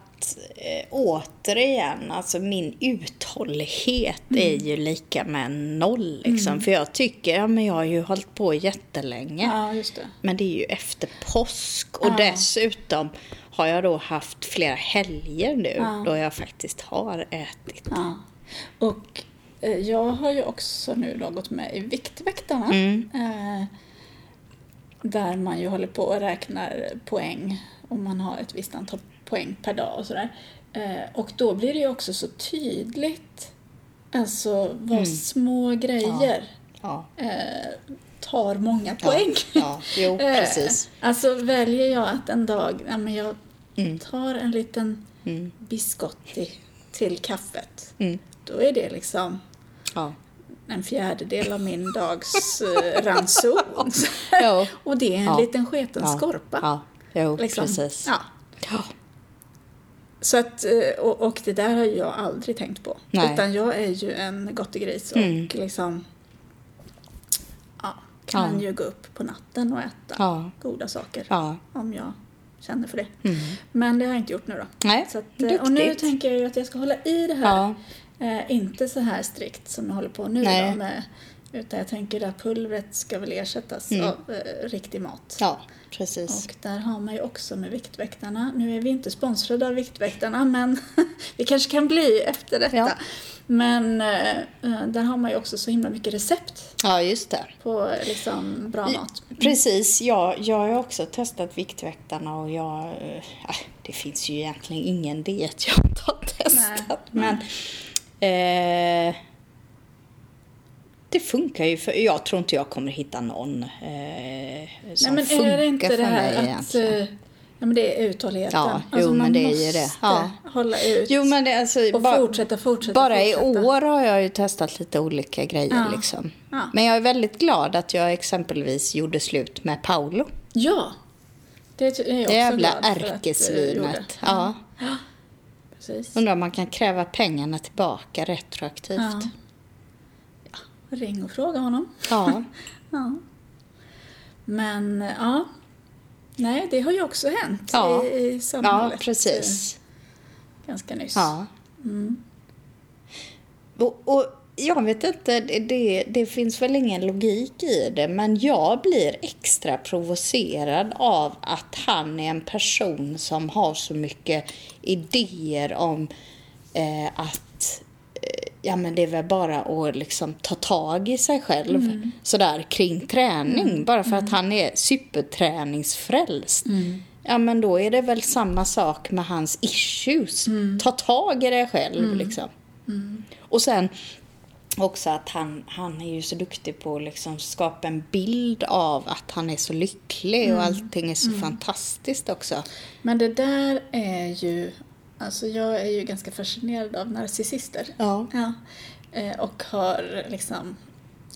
S4: eh, återigen, alltså min uthållighet är ju lika med noll liksom. För jag tycker, ja men jag har ju hållit på jättelänge.
S3: Ja, just det.
S4: Men det är ju efter påsk och
S3: Ja.
S4: dessutom har jag då haft flera helger nu
S3: Ja.
S4: då jag faktiskt har ätit.
S3: Ja. Och eh, jag har ju också nu då gått med i Viktväktarna.
S4: Mm.
S3: Eh, där man ju håller på och räknar poäng och man har ett visst antal poäng per dag och sådär. Eh, och då blir det ju också så tydligt alltså vad små grejer
S4: Ja.
S3: eh, tar många poäng.
S4: Ja, jo,
S3: Eh,
S4: precis.
S3: Alltså väljer jag att en dag, ja, men jag
S4: Mm.
S3: tar en liten
S4: Mm.
S3: biscotti till kaffet.
S4: Mm.
S3: Då är det liksom
S4: Ja.
S3: en fjärdedel av min dags ranson. Och det är en
S4: Ja.
S3: liten sketen
S4: Ja.
S3: skorpa.
S4: Ja, jo,
S3: Liksom.
S4: precis.
S3: Ja. Så att, eh, och, och det där har jag aldrig tänkt på.
S4: Nej.
S3: Utan jag är ju en gottegris och
S4: Mm.
S3: liksom ja, kan
S4: Ja.
S3: ju gå upp på natten och äta
S4: Ja.
S3: goda saker. Om jag känner för det.
S4: Mm.
S3: Men det har jag inte gjort nu då.
S4: Nej,
S3: Så att, eh, och nu tänker jag ju att jag ska hålla i det här. Eh, inte så här strikt som jag håller på nu
S4: Nej.
S3: då med, utan jag tänker att pulvret ska väl ersättas
S4: Mm.
S3: av eh, riktig mat.
S4: ja, precis.
S3: Och där har man ju också med Viktväktarna, nu är vi inte sponsrade av Viktväktarna men vi kanske kan bli efter detta.
S4: Ja.
S3: Men eh, eh, där har man ju också så himla mycket recept
S4: Ja, just det.
S3: på eh, liksom bra mat.
S4: Precis, jag, jag har också testat Viktväktarna och jag... eh, äh, det finns ju egentligen ingen diet jag inte har testat.
S3: Nej,
S4: Men... Eh, det funkar ju för... Jag tror inte jag kommer hitta någon eh, som
S3: Nej men
S4: funkar
S3: är det inte
S4: för
S3: det
S4: mig
S3: här att
S4: egentligen.
S3: eh, ja, men det är uthålligheten.
S4: Ja,
S3: alltså
S4: jo, men
S3: man
S4: det är ju det. Ja.
S3: hålla ut
S4: Jo, men det, alltså,
S3: och
S4: bara,
S3: fortsätta, fortsätta,
S4: bara i
S3: fortsätta.
S4: år har jag ju testat lite olika grejer.
S3: Ja.
S4: Liksom.
S3: Ja.
S4: Men jag är väldigt glad att jag exempelvis gjorde slut med Paolo.
S3: Ja, det är jag också
S4: Det jävla
S3: för eh,
S4: ärkesvinet. Ja.
S3: Precis.
S4: Undrar om man kan kräva pengarna tillbaka retroaktivt.
S3: Ja. Ja, ring och fråga honom.
S4: Ja.
S3: Ja. Men ja, nej det har ju också hänt
S4: Ja.
S3: i, i
S4: ja,
S3: samhället.
S4: precis.
S3: eh, Ganska nyss.
S4: Ja.
S3: Mm.
S4: Och, och jag vet inte, det, det, finns väl ingen logik i det, men jag blir extra provocerad av att han är en person som har så mycket idéer om eh, att ja, men det är väl bara att liksom ta tag i sig själv sådär kring träning, bara för att han är superträningsfrälst. Ja, men då är det väl samma sak med hans issues. Ta tag i dig själv liksom. Och sen också att han, han är ju så duktig på att liksom skapa en bild av att han är så lycklig och allting är så fantastiskt också.
S3: Men det där är ju, alltså jag är ju ganska fascinerad av narcissister.
S4: Ja.
S3: Ja. Eh, Och har liksom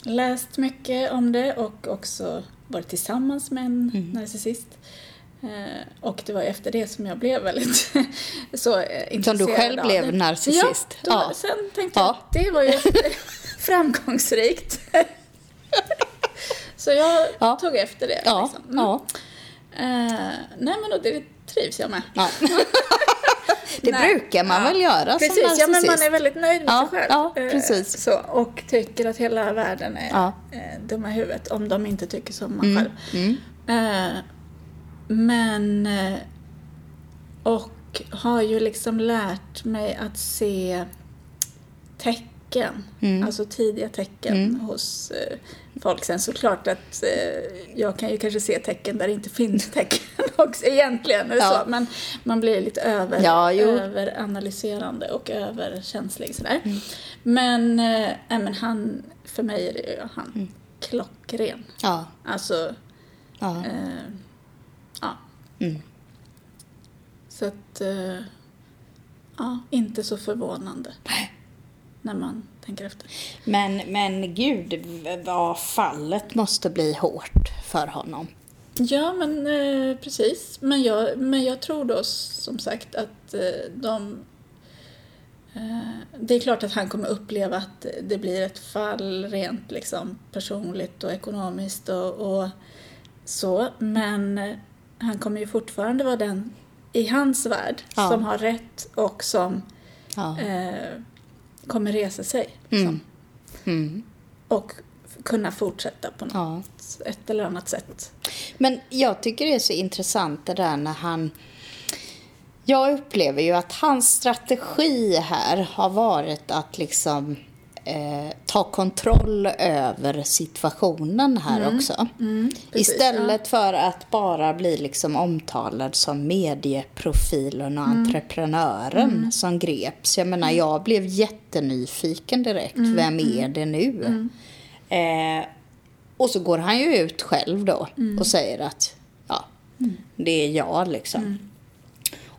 S3: läst mycket om det och också varit tillsammans med en
S4: Mm.
S3: narcissist. Eh, Och det var efter det som jag blev väldigt så eh, intresserad
S4: Som du själv blev narcissist?
S3: Ja, då,
S4: Ja.
S3: sen tänkte
S4: Ja.
S3: jag det var ju framgångsrikt. så jag
S4: Ja.
S3: tog efter det. Liksom. Mm.
S4: ja,
S3: Eh, nej men och det trivs jag med.
S4: Det
S3: Nej.
S4: brukar man
S3: Ja.
S4: väl göra
S3: Precis,
S4: som
S3: ja men man
S4: narcissist?
S3: är väldigt nöjd med
S4: Ja,
S3: sig själv.
S4: ja,
S3: Eh,
S4: precis.
S3: Så, och tycker att hela världen är
S4: Ja.
S3: eh, dumma i huvudet om de inte tycker som man
S4: Mm,
S3: själv.
S4: mm.
S3: Eh, men... Och har ju liksom lärt mig att se tecken.
S4: Mm.
S3: Alltså tidiga tecken hos eh, folk. Sen såklart att eh, jag kan ju kanske se tecken där det inte finns tecken också egentligen. Eller
S4: Ja.
S3: så. Men man blir lite över,
S4: Ja,
S3: överanalyserande och överkänslig sådär.
S4: Mm.
S3: Men, eh, nej, men han, för mig är det ju han
S4: Mm.
S3: klockren.
S4: Ja,
S3: Alltså,
S4: ja.
S3: eh, ja.
S4: Mm.
S3: Så att, eh, ja, inte så förvånande. När man tänker efter.
S4: Men, men gud vad fallet måste bli hårt för honom.
S3: Ja, men eh, precis. Men jag, men jag tror då som sagt att eh, de... Eh, det är klart att han kommer uppleva att det blir ett fall rent liksom personligt och ekonomiskt och, och så. Men han kommer ju fortfarande vara den i hans värld
S4: Ja.
S3: som har rätt och som
S4: Ja.
S3: eh, kommer resa sig.
S4: Mm. Mm.
S3: och kunna fortsätta på något
S4: Ja.
S3: ett eller annat sätt.
S4: Men jag tycker det är så intressant det där när han... Jag upplever ju att hans strategi här har varit att liksom eh, ta kontroll över situationen här också.
S3: precis,
S4: Istället för att bara bli liksom omtalad som medieprofilen och entreprenören som greps. Jag menar, jag blev jättenyfiken direkt. Vem är det nu? Eh, och så går han ju ut själv då och säger att ja, det är jag liksom.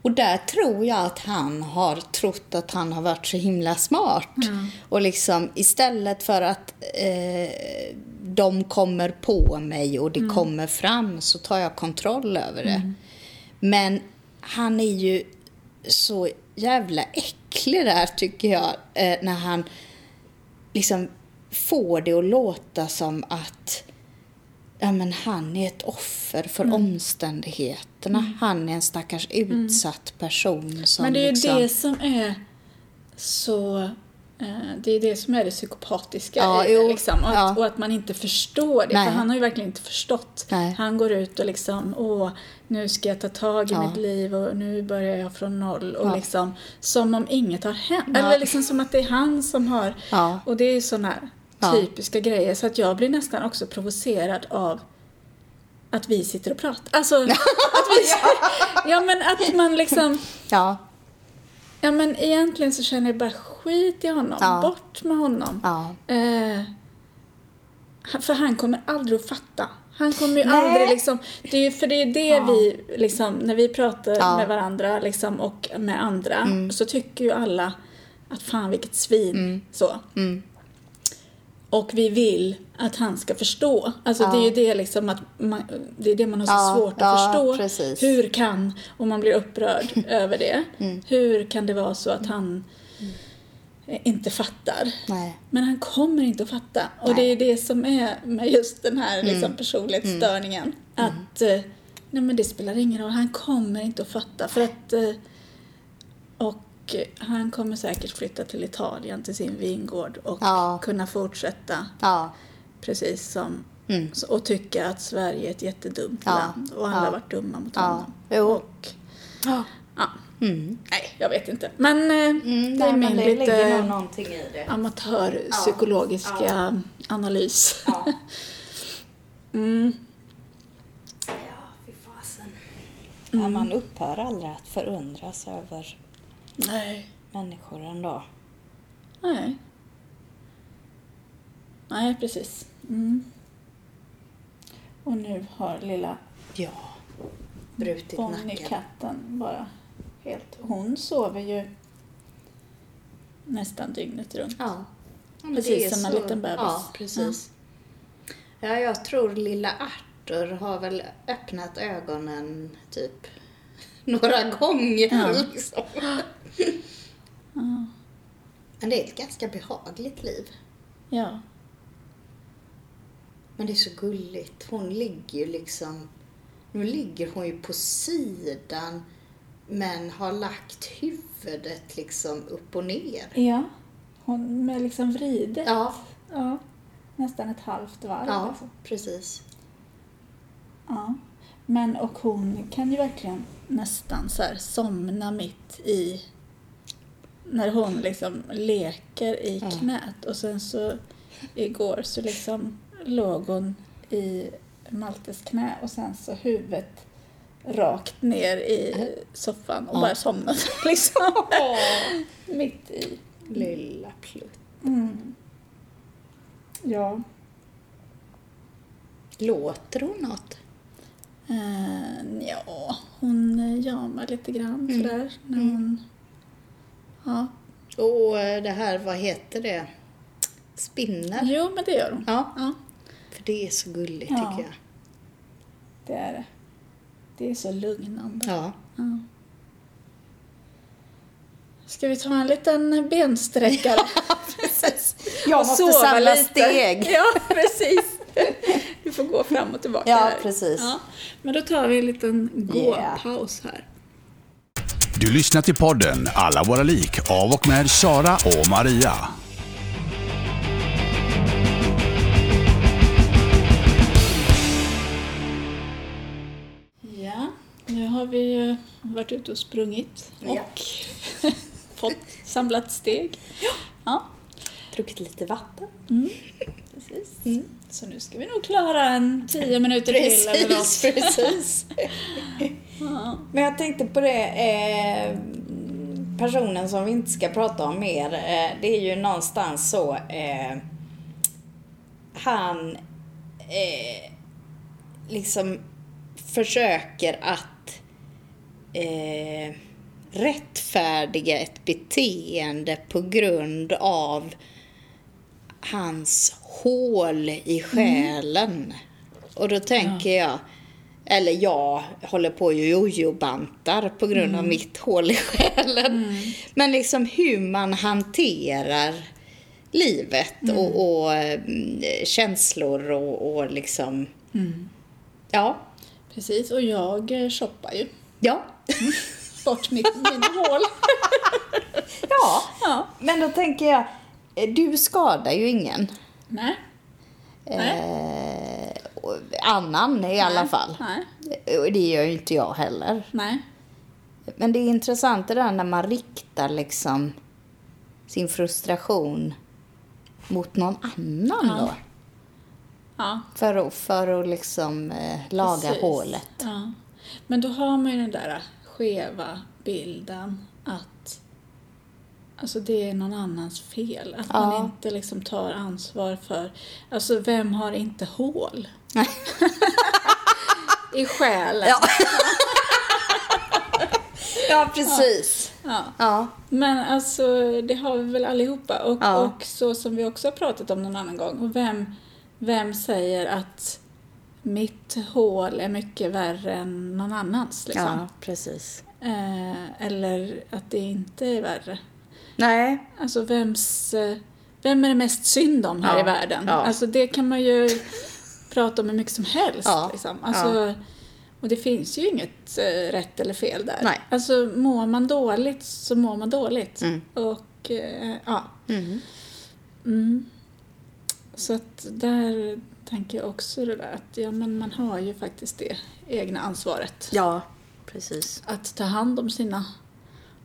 S4: Och där tror jag att han har trott att han har varit så himla smart. Och liksom istället för att eh, de kommer på mig och det kommer fram så tar jag kontroll över det. Men han är ju så jävla äcklig där tycker jag. Eh, när han liksom får det att låta som att ja, men han är ett offer för
S3: Mm.
S4: omständigheterna. Han är en stackars utsatt person som
S3: Men det är ju
S4: liksom...
S3: det som är så... eh, Det är det som är det psykopatiska
S4: Ja,
S3: i, liksom, och, att,
S4: ja.
S3: och att man inte förstår det.
S4: Nej.
S3: För han har ju verkligen inte förstått.
S4: Nej.
S3: Han går ut och liksom, åh, nu ska jag ta tag i
S4: Ja.
S3: mitt liv och nu börjar jag från noll. Och liksom, som om inget har hänt. Eller liksom som att det är han som har... Och det är här
S4: Ja.
S3: Typiska grejer. Så att jag blir nästan också provocerad av att vi sitter och pratar. Alltså, att vi... ja, men att man liksom...
S4: Ja,
S3: Ja men egentligen så känner jag bara skit i honom.
S4: Ja.
S3: Bort med honom.
S4: ja.
S3: Eh, för han kommer aldrig att fatta. Han kommer ju
S4: Nej.
S3: aldrig liksom, det är, för det är det
S4: Ja.
S3: vi liksom, när vi pratar.
S4: Mm.
S3: med varandra liksom, och med andra så tycker ju alla att fan vilket svin. Så.
S4: Mm.
S3: Och vi vill att han ska förstå. Alltså
S4: Ja.
S3: det är ju det liksom att man, det är det man har så
S4: Ja,
S3: svårt att
S4: ja,
S3: förstå.
S4: precis.
S3: Hur kan, om man blir upprörd över det,
S4: Mm.
S3: hur kan det vara så att han eh, inte fattar?
S4: Nej.
S3: Men han kommer inte att fatta. Och
S4: Nej.
S3: det är det som är med just den här liksom, personlighetsstörningen. Att eh, nej men det spelar ingen roll, han kommer inte att fatta. För att, eh, och han kommer säkert flytta till Italien, till sin vingård och
S4: Ja.
S3: kunna fortsätta
S4: Ja.
S3: precis som
S4: Mm.
S3: och tycka att Sverige är ett jättedumt
S4: Ja.
S3: land och alla
S4: Ja.
S3: har varit dumma mot
S4: Ja.
S3: honom.
S4: Jo.
S3: Och,
S4: Ja.
S3: ja,
S4: Mm.
S3: nej, jag vet inte. Men eh, det är
S4: Mm,
S3: min
S4: det ligger nog
S3: lite
S4: någonting i det.
S3: amatörpsykologiska analys.
S4: Ja.
S3: Mm.
S4: Ja, fy fasen. Ja, man upphör aldrig att förundras över
S3: Nej.
S4: människor ändå.
S3: Nej. Nej, precis. Mm. Och nu har lilla
S4: Ja. Brutit
S3: Bonnie,
S4: nacken.
S3: katten, bara helt... Hon sover ju nästan dygnet runt.
S4: Ja. Ja, men
S3: Precis
S4: det är
S3: som en
S4: så-
S3: liten bebis.
S4: Ja, precis. Ja. jag tror lilla Arthur har väl öppnat ögonen typ några gånger.
S3: Ja.
S4: Liksom. Men det är ett ganska behagligt liv.
S3: Ja.
S4: Men det är så gulligt. Hon ligger ju liksom... Nu ligger hon ju på sidan men har lagt huvudet liksom upp och ner.
S3: Ja. Hon med liksom vridet.
S4: Ja,
S3: Ja. Nästan ett halvt varv.
S4: ja
S3: Alltså.
S4: precis.
S3: Ja. Men och hon kan ju verkligen nästan så här somna mitt i när hon liksom leker i
S4: Ja.
S3: knät och sen så igår så liksom låg hon i Maltes knä och sen så huvudet rakt ner i soffan och
S4: Ja.
S3: bara somnade liksom mitt i.
S4: Lilla plutt.
S3: Mm. Ja.
S4: Låter hon något?
S3: Eh, ja, hon eh, jamar lite grann sådär när hon... Ja.
S4: Och eh, det här, vad heter det? Spinner?
S3: Jo, men det gör hon.
S4: Ja,
S3: Ja,
S4: för det är så gulligt
S3: Ja.
S4: tycker jag.
S3: det är det. Det är så lugnande.
S4: Ja.
S3: Ja. Ska vi ta en liten bensträckare?
S4: precis.
S3: Och
S4: Jag måste
S3: sova
S4: samla
S3: lite.
S4: steg.
S3: Ja, precis. Du får gå fram och tillbaka
S4: Ja,
S3: här.
S4: precis.
S3: Ja. Men då tar vi en liten
S4: Yeah.
S3: gåpaus här.
S1: Du lyssnar till podden Alla våra lik av och med Sara och Maria.
S3: Ja, nu har vi ju varit ute och sprungit och
S4: Ja.
S3: fått samlat steg. Ja,
S4: Druckit lite vatten.
S3: precis. Så nu ska vi nog klara en tio minuter till eller
S4: Precis,
S3: något.
S4: precis.
S3: Ja.
S4: Men jag tänkte på det, eh, personen som vi inte ska prata om mer, eh, det är ju någonstans så, eh, han eh, liksom försöker att eh, rättfärdiga ett beteende på grund av hans hål i själen. Och då tänker jag, eller jag håller på och jojo-bantar på grund av mitt hål i själen. Men liksom hur man hanterar livet och, och mm, känslor och, och liksom... Ja.
S3: Precis, och jag eh, shoppar ju
S4: Ja.
S3: bort mitt, mina hål.
S4: ja.
S3: Ja.
S4: Men då tänker jag, eh, du skadar ju ingen.
S3: Nej. Nej.
S4: Eh, annan i alla
S3: Nej.
S4: fall.
S3: Nej.
S4: Det gör ju inte jag heller.
S3: Nej.
S4: Men det är intressant det där när man riktar liksom sin frustration mot någon annan
S3: Ja.
S4: då.
S3: Ja.
S4: För att, för att liksom eh, laga
S3: Precis.
S4: hålet.
S3: Ja. Men då har man ju den där skeva bilden att alltså det är någon annans fel. Att
S4: Ja.
S3: man inte liksom tar ansvar för... Alltså vem har inte hål i själen?
S4: Ja. ja, precis.
S3: Ja.
S4: Ja.
S3: Men alltså det har vi väl allihopa. Och,
S4: Ja.
S3: och så som vi också har pratat om någon annan gång. Och vem, vem säger att mitt hål är mycket värre än någon annans? Liksom?
S4: ja, precis.
S3: Eh, eller att det inte är värre.
S4: Nej.
S3: Alltså vems, eh, vem är det mest synd om här
S4: Ja,
S3: i världen?
S4: ja.
S3: Alltså det kan man ju prata om hur mycket som helst.
S4: Ja,
S3: Liksom. Alltså, Och det finns ju inget eh, rätt eller fel där.
S4: Nej.
S3: Alltså mår man dåligt så mår man dåligt.
S4: Mm.
S3: Och eh, ja.
S4: Mm.
S3: Mm. Så att där tänker jag också det där att ja, men man har ju faktiskt det egna ansvaret.
S4: Ja, precis.
S3: Att ta hand om sina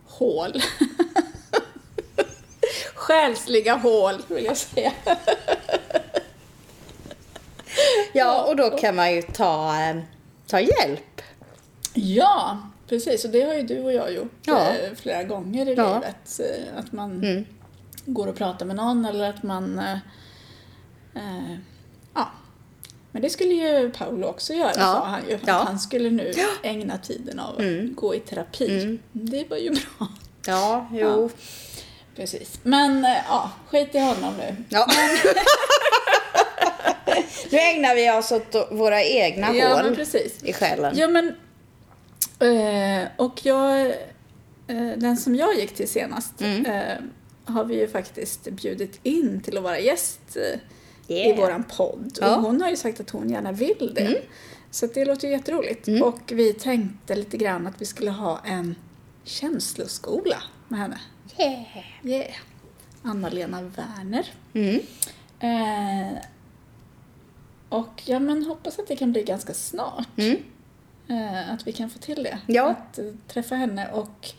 S3: hål. Själsliga hål, vill jag säga.
S4: Ja, och då kan man ju ta, eh, ta hjälp.
S3: Ja, precis. Och det har ju du och jag gjort
S4: Ja.
S3: eh, flera gånger i
S4: Ja.
S3: livet. Eh, Att man
S4: Mm.
S3: går och pratar med någon eller att man eh, ja. Men det skulle ju Paolo också göra,
S4: Ja.
S3: sa han ju. Att
S4: Ja.
S3: Han skulle nu ägna tiden av att gå i terapi.
S4: Mm.
S3: Det var ju bra.
S4: Ja, jo.
S3: Precis. Men eh, ja, skit i honom nu.
S4: Ja. nu ägnar vi oss åt våra egna
S3: Ja, men
S4: hål i själen.
S3: Ja, men... Eh, och jag... Eh, den som jag gick till senast
S4: Mm.
S3: har vi ju faktiskt bjudit in till att vara gäst eh, i
S4: Yeah.
S3: våran podd.
S4: Ja.
S3: Och hon har ju sagt att hon gärna vill det.
S4: Mm.
S3: Så det låter ju jätteroligt. Och vi tänkte lite grann att vi skulle ha en känsloskola med henne.
S4: Yeah.
S3: Yeah. Anna-Lena Werner.
S4: Mm.
S3: Eh, och ja, men hoppas att det kan bli ganska snart.
S4: Mm.
S3: Eh, att vi kan få till det.
S4: Ja.
S3: Att eh, träffa henne och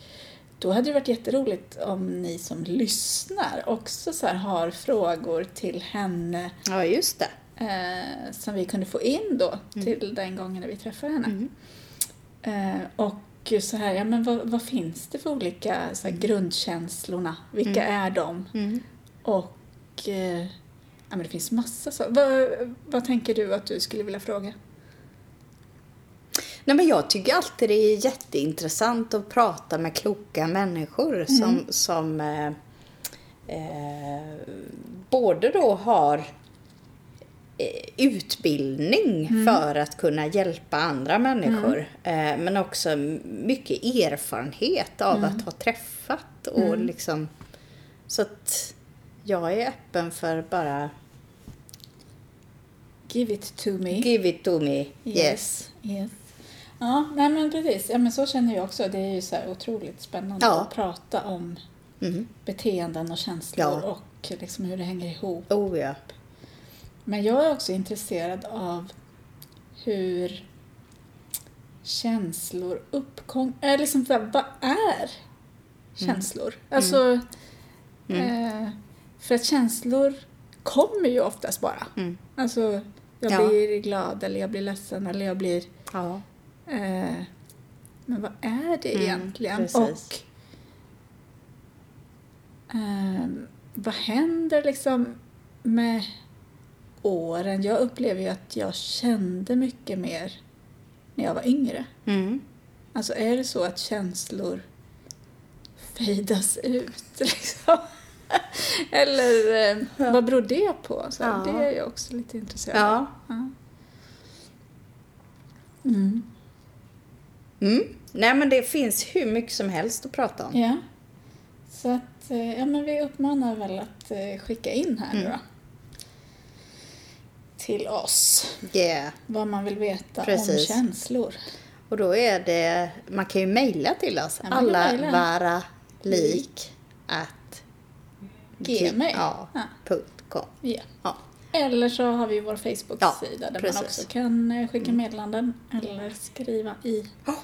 S3: då hade det varit jätteroligt om ni som lyssnar också så har frågor till henne
S4: Ja, just det.
S3: eh, som vi kunde få in då till den gången när vi träffar henne. Eh, och så här, ja men vad, vad finns det för olika så här, grundkänslorna? Vilka är de?
S4: Mm.
S3: Och eh, ja men det finns massa så. Vad, vad tänker du att du skulle vilja fråga?
S4: Nej, men jag tycker alltid det är jätteintressant att prata med kloka människor som, som eh, eh, både då har eh, utbildning för att kunna hjälpa andra människor eh, men också mycket erfarenhet av att ha träffat och liksom så att jag är öppen för bara
S3: Give it to me.
S4: give it to me, yes.
S3: yes. Ja, nej men precis. Ja, men så känner jag också. Det är ju så här otroligt spännande
S4: Ja.
S3: att prata om
S4: Mhm.
S3: beteenden och känslor
S4: Ja.
S3: och liksom hur det hänger ihop.
S4: Oh ja.
S3: Men jag är också intresserad av hur känslor uppkom... Äh, liksom, vad är känslor? Alltså, Eh, för att känslor kommer ju oftast bara.
S4: Mm.
S3: Alltså, jag
S4: Ja.
S3: blir glad eller jag blir ledsen eller jag blir...
S4: Ja.
S3: Eh, men vad är det
S4: Mm,
S3: egentligen?
S4: precis.
S3: Och ehm, vad händer liksom med åren? Jag upplever ju att jag kände mycket mer när jag var yngre.
S4: Mm.
S3: Alltså är det så att känslor fejdas ut liksom? Eller eh, vad beror det på? Så
S4: Ja.
S3: Det är jag också lite intresserad av.
S4: Ja.
S3: Ja. Mm.
S4: Mm. Nej men det finns hur mycket som helst att prata om.
S3: Ja. Så att, eh, ja men vi uppmanar väl att eh, skicka in här
S4: Mm.
S3: då. Till oss.
S4: Yeah.
S3: Vad man vill veta om
S4: Precis.
S3: känslor.
S4: Och då är det, man kan ju mejla till oss.
S3: Ja,
S4: alla vara lik att
S3: Gmail.
S4: Ja,
S3: Ja. Ja. Eller så har vi vår Facebook-sida
S4: Ja,
S3: där
S4: precis.
S3: man också kan eh, skicka meddelanden eller skriva i
S4: Ja.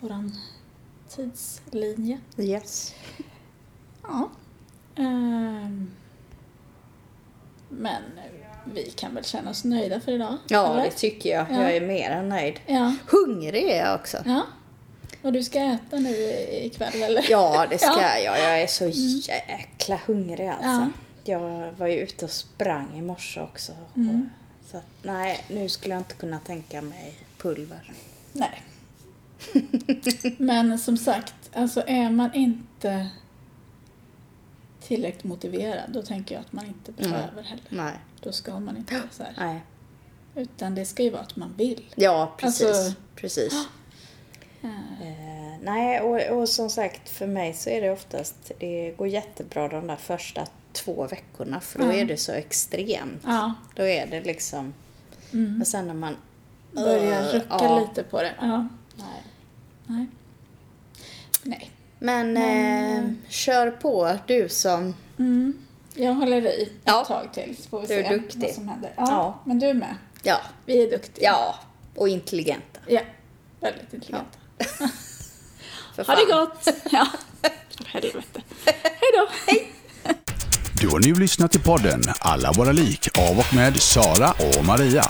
S3: våran tidslinje.
S4: Yes.
S3: Ja. Ehm. Men vi kan väl känna oss nöjda för idag?
S4: Ja,
S3: eller?
S4: det tycker jag.
S3: Ja.
S4: Jag är mer än nöjd.
S3: Ja.
S4: Hungrig är jag också.
S3: ja. Och du ska äta nu ikväll eller?
S4: Ja, det ska
S3: Ja. Mm.
S4: jag. Jag är så jäkla hungrig alltså.
S3: Ja.
S4: Jag var ju ute och sprang i morse också.
S3: Mm.
S4: Så att, nej, nu skulle jag inte kunna tänka mig pulver.
S3: Nej. Men som sagt, alltså är man inte tillräckligt motiverad, då tänker jag att man inte behöver heller.
S4: Nej.
S3: Då ska man inte så här.
S4: nej.
S3: Utan det ska ju vara att man vill.
S4: Ja, precis.
S3: Alltså-
S4: precis.
S3: Eh,
S4: nej, och, och som sagt för mig så är det oftast, det går jättebra de där första två veckorna för då
S3: Ja.
S4: är det så extremt.
S3: Ja,
S4: Då är det liksom,
S3: mm.
S4: och sen när man
S3: börja
S4: eh,
S3: rucka
S4: ja,
S3: lite på det. Ja.
S4: Nej.
S3: Nej. Nej.
S4: Men,
S3: Men,
S4: eh, kör på du som,
S3: Mm. Jag håller i ett
S4: Ja.
S3: tag till så får vi
S4: Du är
S3: se
S4: duktig.
S3: vad som händer. Ja,
S4: Ja.
S3: Men du är med.
S4: ja,
S3: Vi är duktiga.
S4: ja, och intelligenta.
S3: Ja, väldigt intelligenta.
S4: För
S3: Ha det gott! Ja. För helvete. Hej då!
S1: Du har nu lyssnat till podden Alla våra lik av och med Sara och Maria.